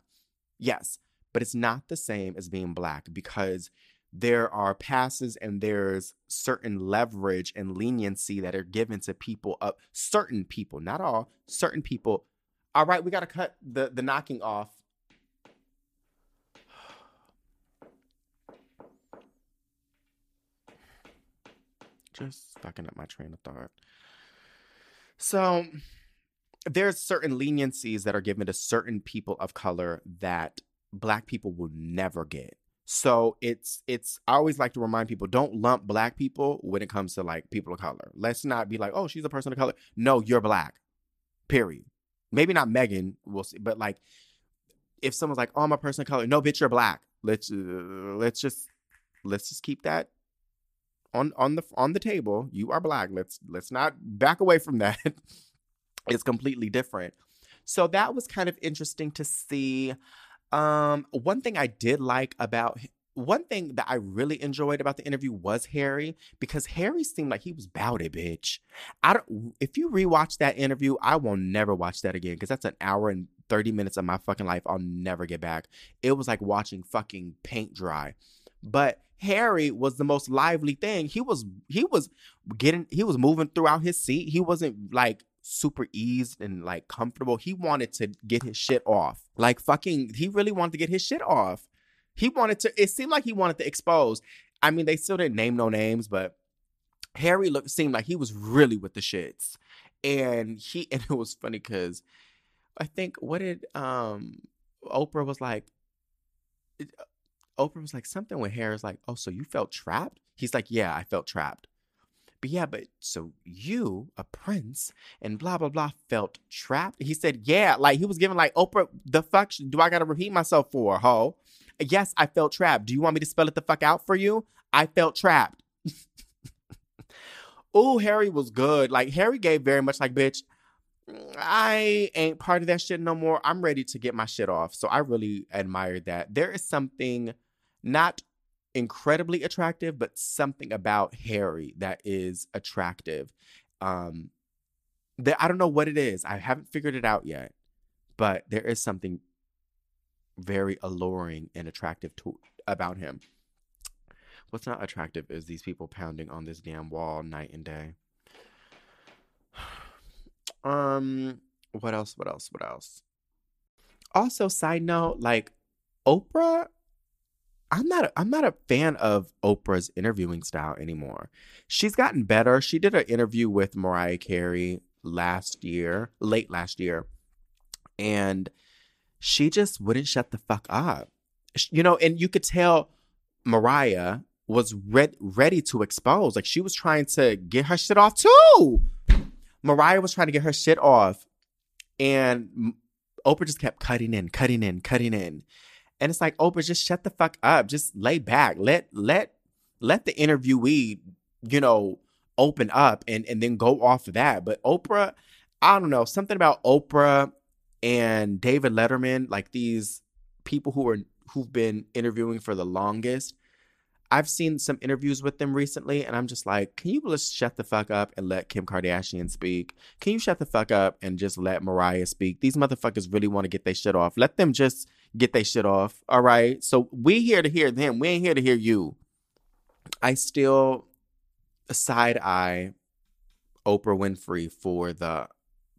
Yes. But it's not the same as being black because there are passes and there's certain leverage and leniency that are given to people of certain people, not all, certain people. All right, we got to cut the the knocking off. *sighs* Just fucking up my train of thought. So there's certain leniencies that are given to certain people of color that black people will never get so it's it's I always like to remind people don't lump black people when it comes to like people of color. Let's not be like, "Oh, she's a person of color." No, you're black. Period. Maybe not Meghan, we'll see, but like if someone's like, "Oh, I'm a person of color." No, bitch, you're black. Let's uh, let's just let's just keep that on on the on the table. You are black. Let's let's not back away from that. *laughs* it's completely different. So that was kind of interesting to see um, one thing I did like about one thing that I really enjoyed about the interview was Harry because Harry seemed like he was bout it, bitch. I don't. If you rewatch that interview, I will never watch that again because that's an hour and 30 minutes of my fucking life I'll never get back. It was like watching fucking paint dry. But Harry was the most lively thing. He was he was getting he was moving throughout his seat. He wasn't like super eased and like comfortable. He wanted to get his shit off. Like fucking he really wanted to get his shit off. He wanted to it seemed like he wanted to expose. I mean, they still didn't name no names, but Harry looked seemed like he was really with the shits. And he *laughs* and it was funny cuz I think what did um Oprah was like Oprah was like something with Harry's like, "Oh, so you felt trapped?" He's like, "Yeah, I felt trapped." But yeah, but so you, a prince, and blah blah blah, felt trapped. He said, "Yeah," like he was giving like Oprah, the fuck do I gotta repeat myself for, ho? Yes, I felt trapped. Do you want me to spell it the fuck out for you? I felt trapped. *laughs* oh, Harry was good. Like Harry gave very much like, bitch. I ain't part of that shit no more. I'm ready to get my shit off. So I really admired that. There is something not incredibly attractive, but something about Harry that is attractive. Um that I don't know what it is. I haven't figured it out yet. But there is something very alluring and attractive to about him. What's not attractive is these people pounding on this damn wall night and day. *sighs* Um, what else? What else? What else? Also, side note, like Oprah, I'm not a, I'm not a fan of Oprah's interviewing style anymore. She's gotten better. She did an interview with Mariah Carey last year, late last year, and she just wouldn't shut the fuck up. You know, and you could tell Mariah was re- ready to expose. Like she was trying to get her shit off too. Mariah was trying to get her shit off, and Oprah just kept cutting in, cutting in, cutting in. And it's like, Oprah, just shut the fuck up. Just lay back. Let let let the interviewee, you know, open up and and then go off of that. But Oprah, I don't know, something about Oprah and David Letterman, like these people who are who've been interviewing for the longest, I've seen some interviews with them recently, and I'm just like, can you just shut the fuck up and let Kim Kardashian speak? Can you shut the fuck up and just let Mariah speak? These motherfuckers really want to get their shit off. Let them just get their shit off. All right. So we here to hear them. We ain't here to hear you. I still side eye Oprah Winfrey for the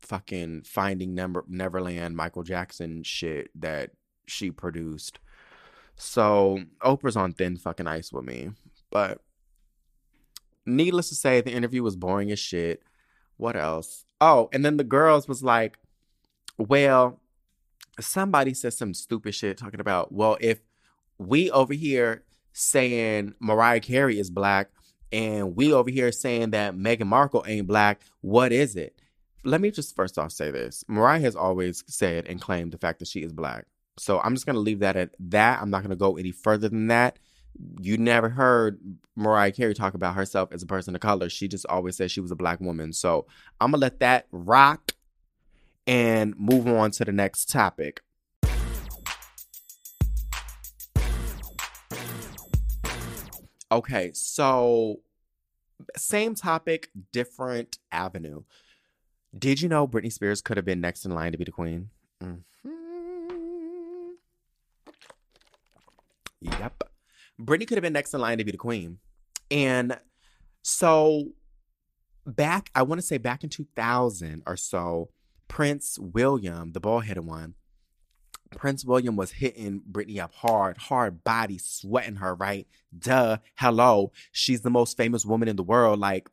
fucking Finding Never- Neverland Michael Jackson shit that she produced. So Oprah's on thin fucking ice with me. But needless to say, the interview was boring as shit. What else? Oh, and then the girls was like, well, somebody said some stupid shit talking about, well, if we over here saying Mariah Carey is black and we over here saying that Meghan Markle ain't black, what is it? Let me just first off say this. Mariah has always said and claimed the fact that she is black. So I'm just going to leave that at that. I'm not going to go any further than that. You never heard Mariah Carey talk about herself as a person of color. She just always said she was a black woman. So I'm going to let that rock and move on to the next topic. Okay, so same topic, different avenue. Did you know Britney Spears could have been next in line to be the queen? Mm-hmm. Yep. Britney could have been next in line to be the queen. And so back, I want to say back in 2000 or so, Prince William, the bald headed one, Prince William was hitting Britney up hard, hard body, sweating her, right? Duh. Hello. She's the most famous woman in the world. Like,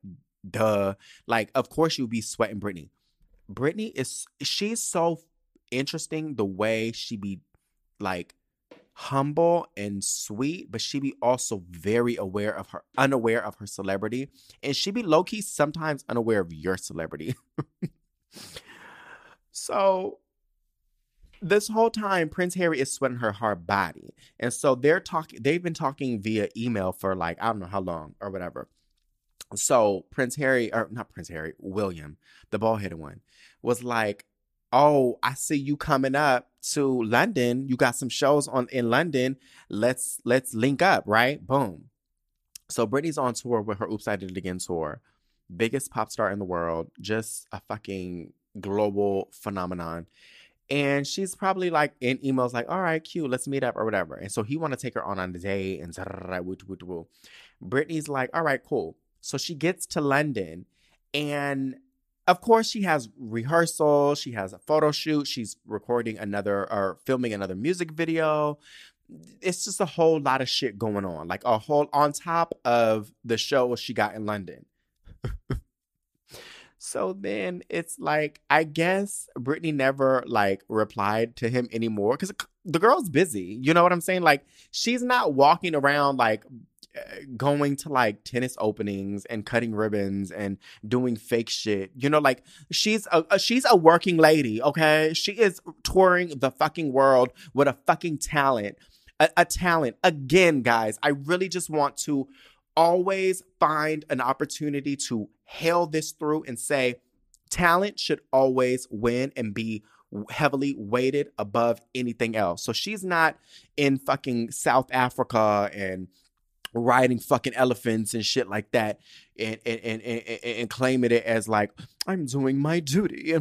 duh. Like, of course you would be sweating Britney. Britney is, she's so interesting the way she be like humble and sweet, but she be also very aware of her, unaware of her celebrity. And she be low key sometimes unaware of your celebrity. *laughs* so this whole time, Prince Harry is sweating her hard body. And so they're talking, they've been talking via email for like, I don't know how long or whatever. So Prince Harry, or not Prince Harry, William, the bald headed one, was like, oh, I see you coming up to London. You got some shows on in London. Let's let's link up, right? Boom. So Britney's on tour with her Oops I Did It Again tour. Biggest pop star in the world, just a fucking global phenomenon. And she's probably like in emails like, all right, cute, let's meet up or whatever. And so he want to take her on on the date and Britney's like, all right, cool. So she gets to London and of course she has rehearsal, she has a photo shoot, she's recording another or filming another music video. It's just a whole lot of shit going on. Like a whole on top of the show she got in London. *laughs* So then it's like, I guess Britney never like replied to him anymore because the girl's busy. You know what I'm saying? Like, she's not walking around like going to like tennis openings and cutting ribbons and doing fake shit. You know, like she's a, she's a working lady, okay? She is touring the fucking world with a fucking talent. A, a talent. Again, guys, I really just want to always find an opportunity to hail this through and say, talent should always win and be heavily weighted above anything else. So she's not in fucking South Africa and riding fucking elephants and shit like that and and, and, and, and claiming it as like, I'm doing my duty. *laughs*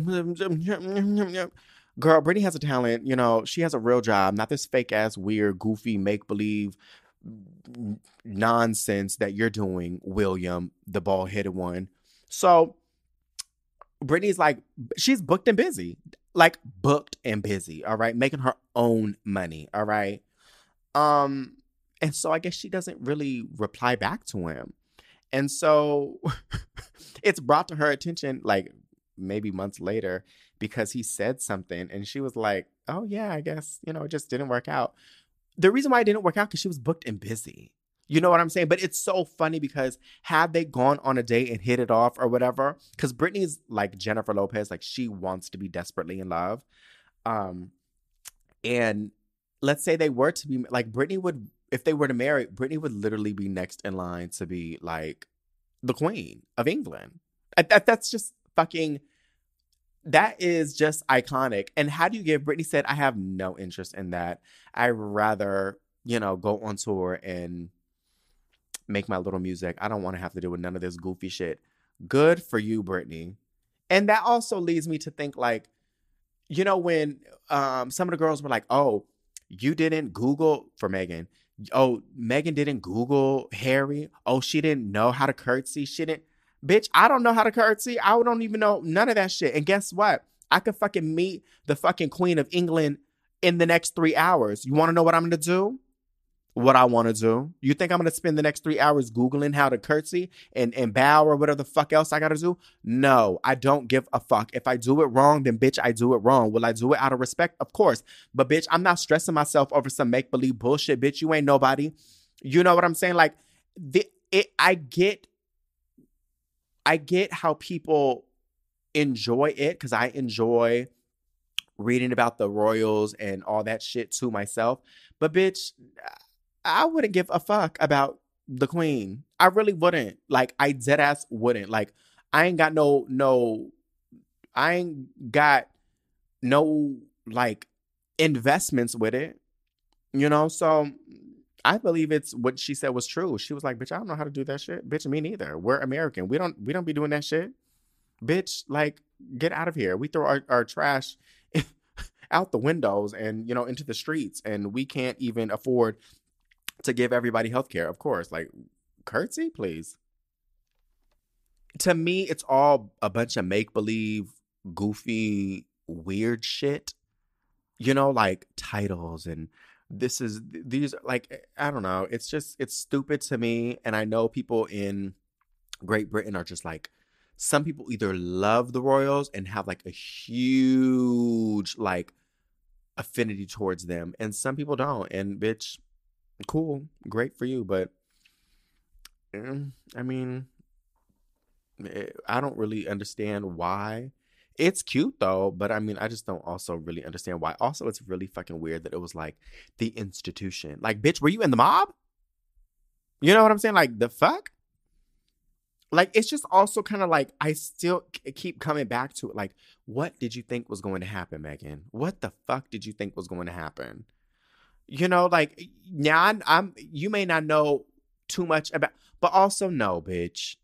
Girl, Britney has a talent, you know, she has a real job, not this fake ass, weird, goofy, make believe nonsense that you're doing, William, the bald headed one. So Britney's like, she's booked and busy, like booked and busy, all right, making her own money, all right. Um, and so I guess she doesn't really reply back to him. And so *laughs* it's brought to her attention, like maybe months later, because he said something and she was like, oh, yeah, I guess, you know, it just didn't work out. The reason why it didn't work out because she was booked and busy. You know what I'm saying? But it's so funny because had they gone on a date and hit it off or whatever, because Britney's like Jennifer Lopez, like she wants to be desperately in love. Um, and let's say they were to be like Britney would, if they were to marry, Britney would literally be next in line to be like the queen of England. That, that's just fucking. That is just iconic. And how do you give? Britney said, "I have no interest in that. I rather." You know, go on tour and make my little music. I don't want to have to deal with none of this goofy shit. Good for you, Britney. And that also leads me to think like, you know, when um, some of the girls were like, oh, you didn't Google for Meghan. Oh, Meghan didn't Google Harry. Oh, she didn't know how to curtsy. She didn't. Bitch, I don't know how to curtsy. I don't even know none of that shit. And guess what? I could fucking meet the fucking Queen of England in the next three hours. You want to know what I'm to do? What I want to do. You think I'm going to spend the next three hours Googling how to curtsy and, and bow or whatever the fuck else I got to do? No, I don't give a fuck. If I do it wrong, then bitch, I do it wrong. Will I do it out of respect? Of course. But bitch, I'm not stressing myself over some make believe bullshit. Bitch, you ain't nobody. You know what I'm saying? Like, the, it, I get, I get how people enjoy it because I enjoy reading about the royals and all that shit to myself. But bitch, I wouldn't give a fuck about the queen. I really wouldn't. Like I dead ass wouldn't. Like I ain't got no no I ain't got no like investments with it. You know, so I believe it's what she said was true. She was like, "Bitch, I don't know how to do that shit." Bitch, me neither. We're American. We don't we don't be doing that shit. Bitch, like get out of here. We throw our, our trash *laughs* out the windows and you know into the streets and we can't even afford to give everybody health care, of course. Like, curtsy, please. To me, it's all a bunch of make believe, goofy, weird shit. You know, like titles and this is these like eh, I don't know. It's just it's stupid to me. And I know people in Great Britain are just like some people either love the royals and have like a huge like affinity towards them, and some people don't. And bitch, cool, great for you, but mm, I mean, eh, I don't really understand why. It's cute though, but I mean, I just don't also really understand why. Also, it's really fucking weird that it was like the institution. Like, bitch, were you in the mob? You know what I'm saying? Like, the fuck? Like, it's just also kind of like, I still keep coming back to it. Like, what did you think was going to happen, Meghan? What the fuck did you think was going to happen? You know, like now I'm, I'm you may not know too much about, but also no, bitch.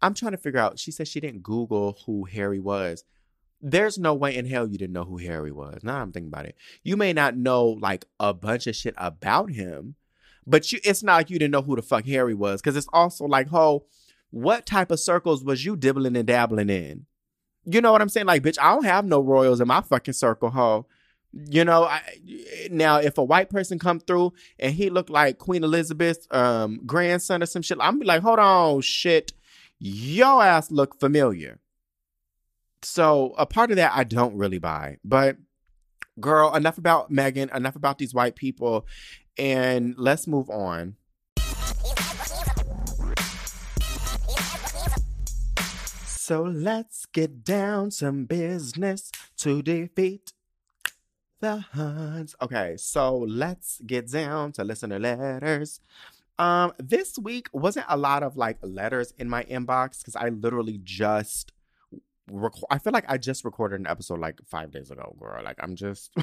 I'm trying to figure out. She said she didn't Google who Harry was. there's no way in hell you didn't know who Harry was. Now I'm thinking about it. You may not know like a bunch of shit about him, but you it's not like you didn't know who the fuck Harry was. Cause it's also like, ho, what type of circles was you dibbling and dabbling in? You know what I'm saying? Like, bitch, I don't have no royals in my fucking circle, ho. You know, I, now if a white person come through and he looked like Queen Elizabeth's um, grandson or some shit, I'm be like, hold on, shit, your ass look familiar. So a part of that I don't really buy, but girl, enough about Meghan, enough about these white people, and let's move on. So let's get down some business to defeat the Huns. Okay, so let's get down to listener letters. Um, this week wasn't a lot of like letters in my inbox because I literally just record. I feel like I just recorded an episode like five days ago, girl. Like I'm just.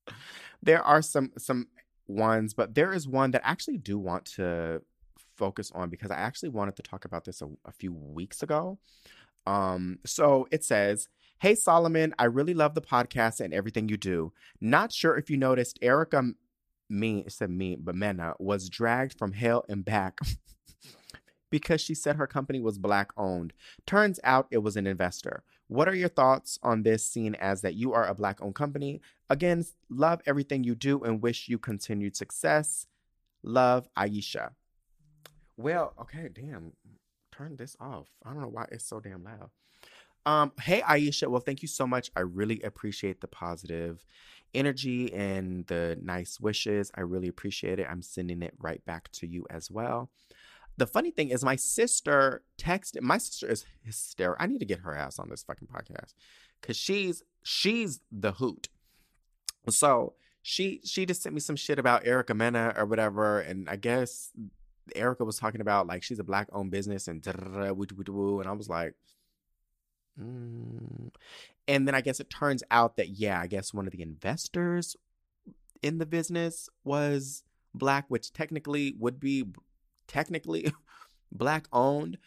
*laughs* there are some some ones, but there is one that I actually do want to focus on because I actually wanted to talk about this a, a few weeks ago. Um, so it says, Hey Solomon, I really love the podcast and everything you do. Not sure if you noticed Erica me said me, but Mena was dragged from hell and back *laughs* because she said her company was black owned. Turns out it was an investor. What are your thoughts on this, seeing as that you are a black owned company? Again, love everything you do and wish you continued success. Love, Aisha. Well, okay, damn. Turn this off. I don't know why it's so damn loud. Um, hey Aisha, well, thank you so much. I really appreciate the positive energy and the nice wishes. I really appreciate it. I'm sending it right back to you as well. The funny thing is, my sister texted. My sister is hysterical. I need to get her ass on this fucking podcast because she's she's the hoot. So she she just sent me some shit about Erica Mena or whatever, and I guess Erica was talking about like she's a black owned business and and I was like, mm. and then I guess it turns out that yeah, I guess one of the investors in the business was black, which technically would be technically *laughs* black owned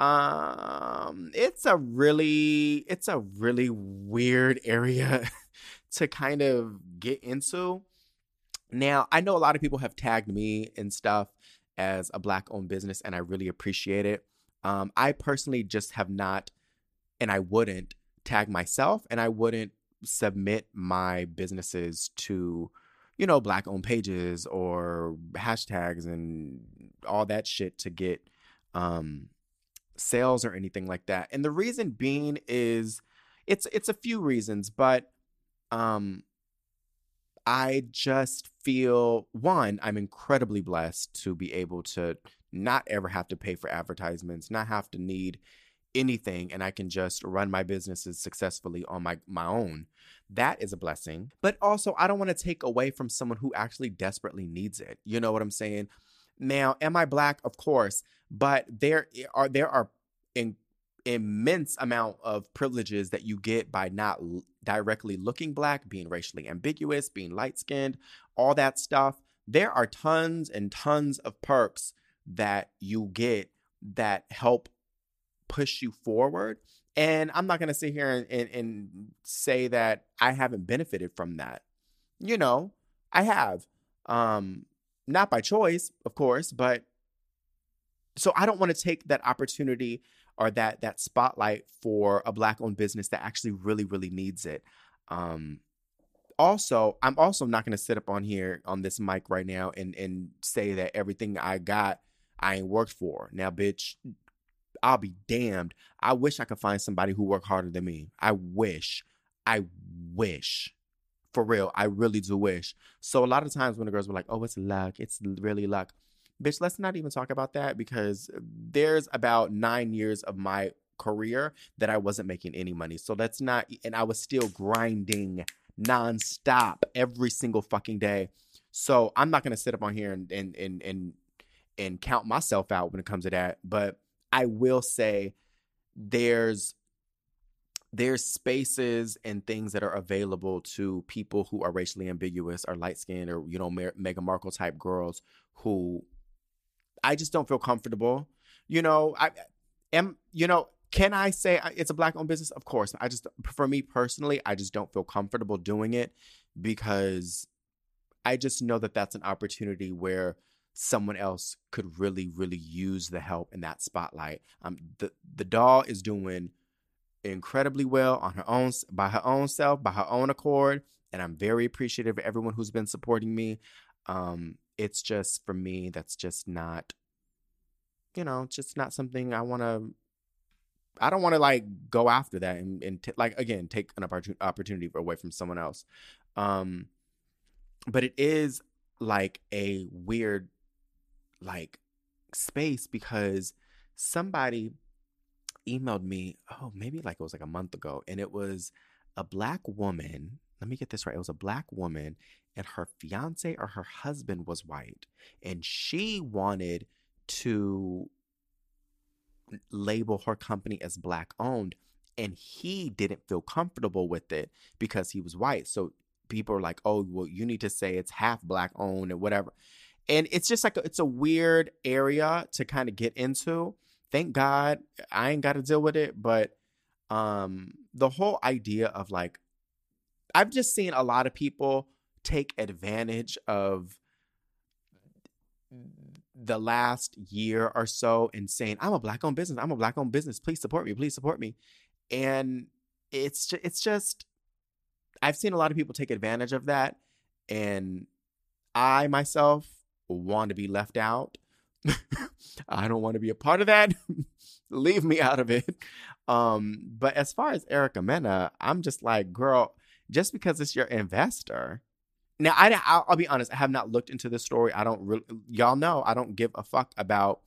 um it's a really it's a really weird area *laughs* to kind of get into now i know a lot of people have tagged me and stuff as a black owned business and i really appreciate it um i personally just have not and i wouldn't tag myself and i wouldn't submit my businesses to you know, black owned pages or hashtags and all that shit to get um sales or anything like that. And the reason being is it's it's a few reasons, but um I just feel one, I'm incredibly blessed to be able to not ever have to pay for advertisements, not have to need anything and I can just run my businesses successfully on my my own. That is a blessing. But also I don't want to take away from someone who actually desperately needs it. You know what I'm saying? Now, am I black? Of course, but there are there are in, immense amount of privileges that you get by not l- directly looking black, being racially ambiguous, being light-skinned, all that stuff. There are tons and tons of perks that you get that help push you forward. And I'm not going to sit here and, and, and, say that I haven't benefited from that. You know, I have. Um, not by choice, of course, but so I don't want to take that opportunity or that that spotlight for a black owned business that actually really, really needs it. Um, also, I'm also not going to sit up on here on this mic right now and and say that everything I got I ain't worked for. Now, bitch, I'll be damned. I wish I could find somebody who worked harder than me. I wish. I wish. For real, I really do wish. So a lot of times when the girls were like, "Oh, it's luck. It's really luck." Bitch, let's not even talk about that because there's about 9 years of my career that I wasn't making any money. So that's not and I was still grinding nonstop every single fucking day. So I'm not gonna sit up on here and and and and and count myself out when it comes to that. But I will say there's there's spaces and things that are available to people who are racially ambiguous or light skinned or you know Meghan Markle type girls who I just don't feel comfortable. You know, I am you know can I say it's a black owned business? Of course. I just, for me personally, I just don't feel comfortable doing it because I just know that that's an opportunity where someone else could really, really use the help in that spotlight. Um, the the doll is doing incredibly well on her own by her own self, by her own accord, and I'm very appreciative of everyone who's been supporting me. Um, it's just for me, that's just not, you know, just not something I want to I don't want to like go after that and, and t- like again take an opportunity away from someone else. Um, but it is like a weird like space because somebody emailed me oh maybe like it was like a month ago and it was a black woman let me get this right it was a black woman and her fiance or her husband was white and she wanted to label her company as black owned and he didn't feel comfortable with it because he was white. So people are like oh well you need to say it's half black owned and whatever and it's just like a, it's a weird area to kind of get into thank god i ain't got to deal with it but um the whole idea of like i've just seen a lot of people take advantage of the last year or so and saying, I'm a black owned business. I'm a black owned business. Please support me. Please support me. And it's just, it's just, I've seen a lot of people take advantage of that. And I myself want to be left out. *laughs* I don't want to be a part of that. *laughs* Leave me out of it. Um, but as far as Erica Mena, I'm just like, girl, just because it's your investor, now, I, I'll, I'll, be honest. I have not looked into this story. I don't really, y'all know, I don't give a fuck about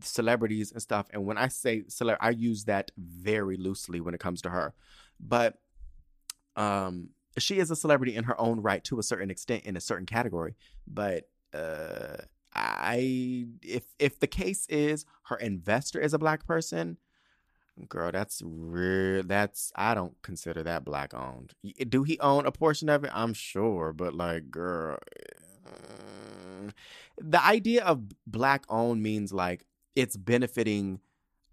celebrities and stuff. And when I say celeb, I use that very loosely when it comes to her. But um, she is a celebrity in her own right to a certain extent in a certain category. But uh, I, if if the case is her investor is a black person, Girl, that's real. That's I don't consider that black owned. Do he own a portion of it? I'm sure, but like, girl, uh, the idea of black owned means like it's benefiting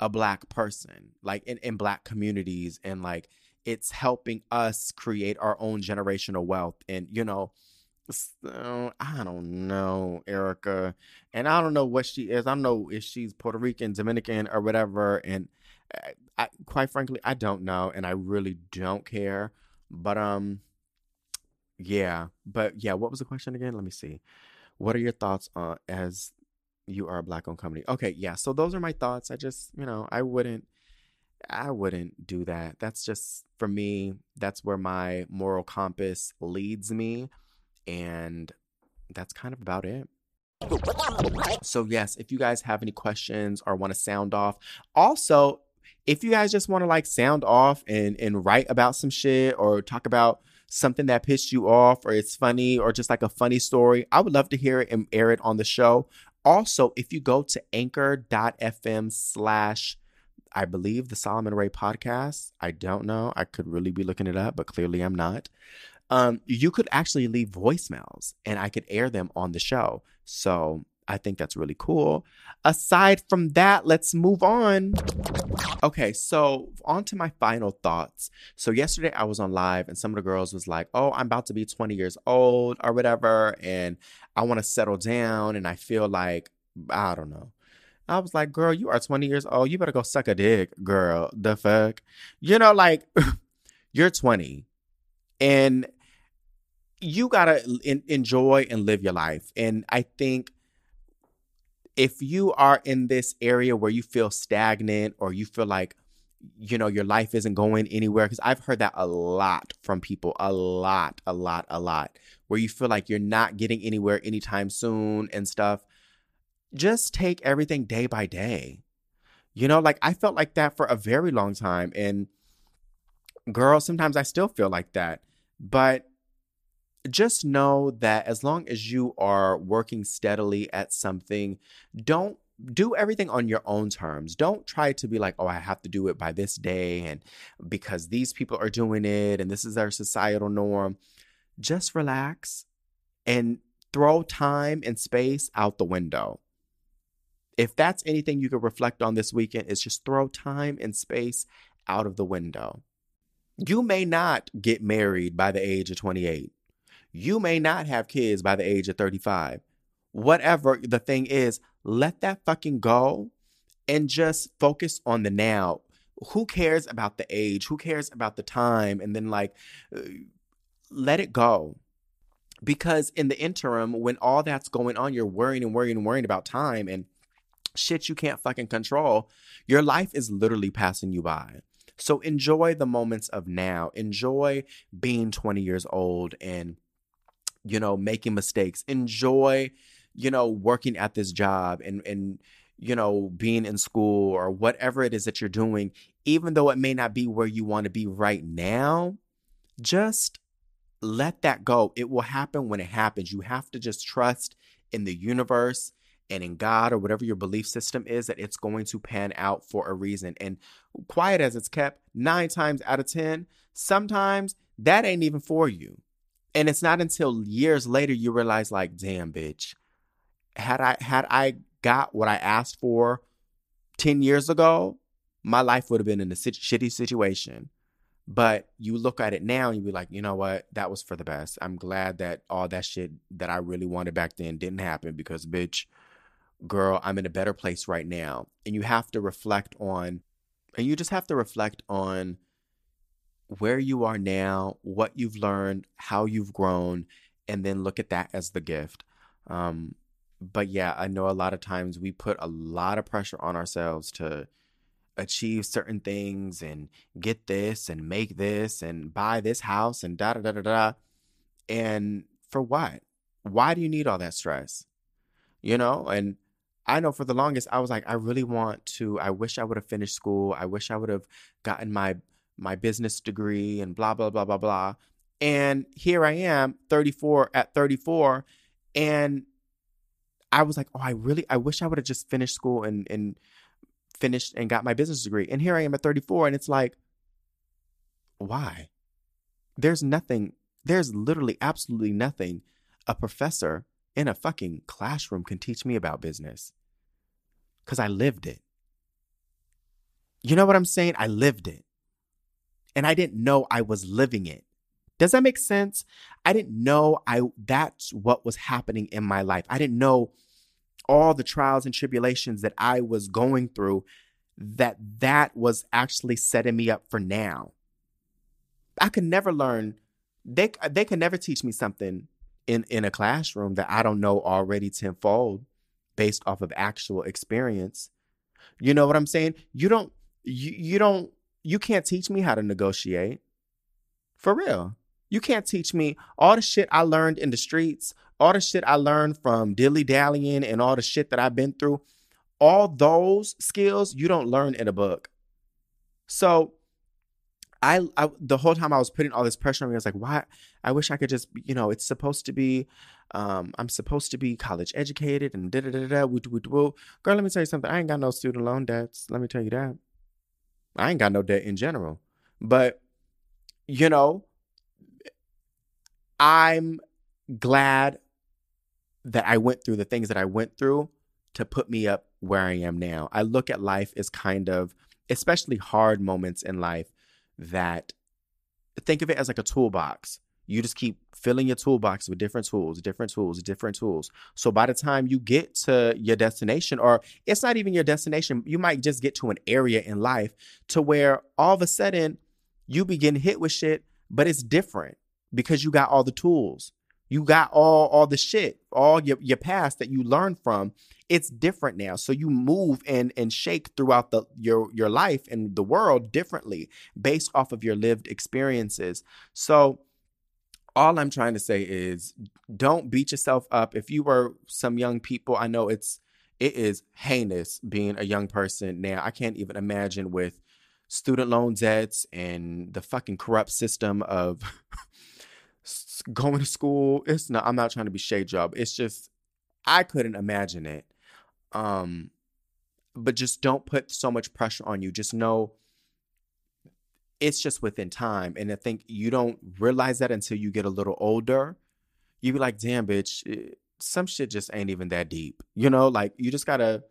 a black person, like in, in black communities, and like it's helping us create our own generational wealth. And you know, so, I don't know, Erica, and I don't know what she is. I don't know if she's Puerto Rican, Dominican, or whatever, and I, quite frankly, I don't know, and I really don't care. But um, yeah. But yeah, what was the question again? Let me see. What are your thoughts on as you are a black-owned company? Okay, yeah. So those are my thoughts. I just, you know, I wouldn't, I wouldn't do that. That's just for me. That's where my moral compass leads me, and that's kind of about it. So, yes, if you guys have any questions or want to sound off, also, if you guys just want to like sound off and and write about some shit or talk about something that pissed you off or it's funny or just like a funny story, I would love to hear it and air it on the show. Also, if you go to anchor.fm slash I believe the Solomon Ray podcast. I don't know. I could really be looking it up, but clearly I'm not. Um, you could actually leave voicemails and I could air them on the show. So I think that's really cool. Aside from that, let's move on. Okay, so on to my final thoughts. So yesterday I was on live and some of the girls was like, "Oh, I'm about to be 20 years old or whatever and I want to settle down and I feel like I don't know. I was like, girl, you are 20 years old. You better go suck a dick, girl. The fuck? You know, like, *laughs* you're 20 and you got to enjoy and live your life. And I think if you are in this area where you feel stagnant or you feel like you know your life isn't going anywhere because i've heard that a lot from people a lot a lot a lot where you feel like you're not getting anywhere anytime soon and stuff just take everything day by day you know like i felt like that for a very long time and girl sometimes i still feel like that but just know that as long as you are working steadily at something, don't do everything on your own terms. Don't try to be like, oh, I have to do it by this day and because these people are doing it and this is our societal norm. Just relax and throw time and space out the window. If that's anything you could reflect on this weekend, is just throw time and space out of the window. You may not get married by the age of 28. You may not have kids by the age of 35. Whatever the thing is, let that fucking go and just focus on the now. Who cares about the age? Who cares about the time? And then, like, uh, let it go. Because in the interim, when all that's going on, you're worrying and worrying and worrying about time and shit you can't fucking control. Your life is literally passing you by. So enjoy the moments of now. Enjoy being 20 years old and, you know, making mistakes. Enjoy, you know, working at this job and, and, you know, being in school or whatever it is that you're doing, even though it may not be where you want to be right now, just let that go. It will happen when it happens. You have to just trust in the universe and in God or whatever your belief system is that it's going to pan out for a reason. And quiet as it's kept, nine times out of 10, sometimes that ain't even for you. And it's not until years later you realize, like, damn, bitch, had I had I got what I asked for 10 years ago, my life would have been in a shitty situation. But you look at it now and you be like, you know what? That was for the best. I'm glad that all that shit that I really wanted back then didn't happen because, bitch, girl, I'm in a better place right now. And you have to reflect on, and you just have to reflect on where you are now, what you've learned, how you've grown, and then look at that as the gift. Um, but yeah, I know a lot of times we put a lot of pressure on ourselves to achieve certain things and get this and make this and buy this house and da da da da da. And for what? Why do you need all that stress? You know, and I know for the longest I was like, I really want to. I wish I would have finished school. I wish I would have gotten my my business degree and blah blah blah blah blah. And here I am, 34 at 34, and I was like, oh, I really, I wish I would have just finished school and and finished and got my business degree. And here I am at 34, and it's like, why? There's nothing, there's literally absolutely nothing a professor in a fucking classroom can teach me about business. Because I lived it. You know what I'm saying? I lived it. And I didn't know I was living it. Does that make sense? I didn't know I that's what was happening in my life. I didn't know all the trials and tribulations that I was going through that that was actually setting me up for now. I could never learn they they could never teach me something in in a classroom that I don't know already tenfold based off of actual experience. You know what I'm saying? You don't you, you don't you can't teach me how to negotiate. For real. You can't teach me all the shit I learned in the streets, all the shit I learned from dilly dallying and all the shit that I've been through. All those skills you don't learn in a book. So I, I the whole time I was putting all this pressure on me, I was like, why? I wish I could just, you know, it's supposed to be, um, I'm supposed to be college educated and da da da da. Girl, let me tell you something. I ain't got no student loan debts. Let me tell you that. I ain't got no debt in general. But, you know, I'm glad that I went through the things that I went through to put me up where I am now. I look at life as kind of, especially hard moments in life, that think of it as like a toolbox. You just keep filling your toolbox with different tools, different tools, different tools. So by the time you get to your destination, or it's not even your destination, you might just get to an area in life to where all of a sudden you begin hit with shit, but it's different because you got all the tools. You got all all the shit, all your, your past that you learned from. It's different now. So you move and and shake throughout the your your life and the world differently based off of your lived experiences. So all I'm trying to say is don't beat yourself up. If you were some young people, I know it's it is heinous being a young person now. I can't even imagine with student loan debts and the fucking corrupt system of *laughs* going to school. It's not. I'm not trying to be shade job. It's just I couldn't imagine it. Um, but just don't put so much pressure on you. Just know it's just within time. And I think you don't realize that until you get a little older. You be like, damn, bitch, eh, some shit just ain't even that deep. You know, like you just gotta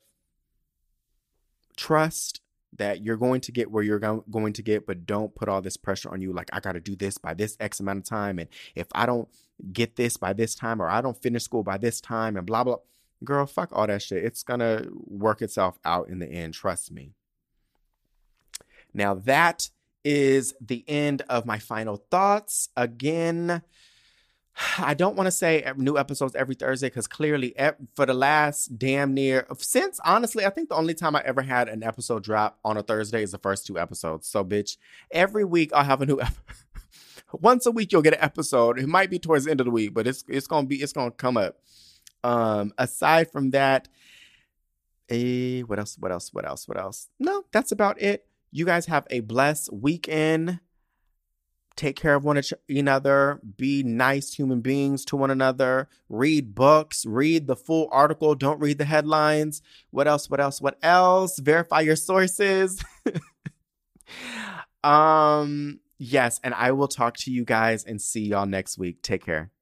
trust that you're going to get where you're go- going to get, but don't put all this pressure on you. Like, I got to do this by this X amount of time. And if I don't get this by this time, or I don't finish school by this time, and blah, blah, girl, fuck all that shit. It's going to work itself out in the end. Trust me. Now, that is the end of my final thoughts. Again, I don't want to say new episodes every Thursday because clearly, for the last damn near since honestly, I think the only time I ever had an episode drop on a Thursday is the first two episodes. So, bitch, every week I'll have a new episode. *laughs* Once a week you'll get an episode. It might be towards the end of the week, but it's it's gonna be it's gonna come up. Um, aside from that, eh, what else? What else? What else? What else? No, that's about it. You guys have a blessed weekend. Take care of one another. Be nice human beings to one another. Read books. Read the full article. Don't read the headlines. What else? What else? What else? Verify your sources. *laughs* um, yes, and I will talk to you guys and see y'all next week. Take care.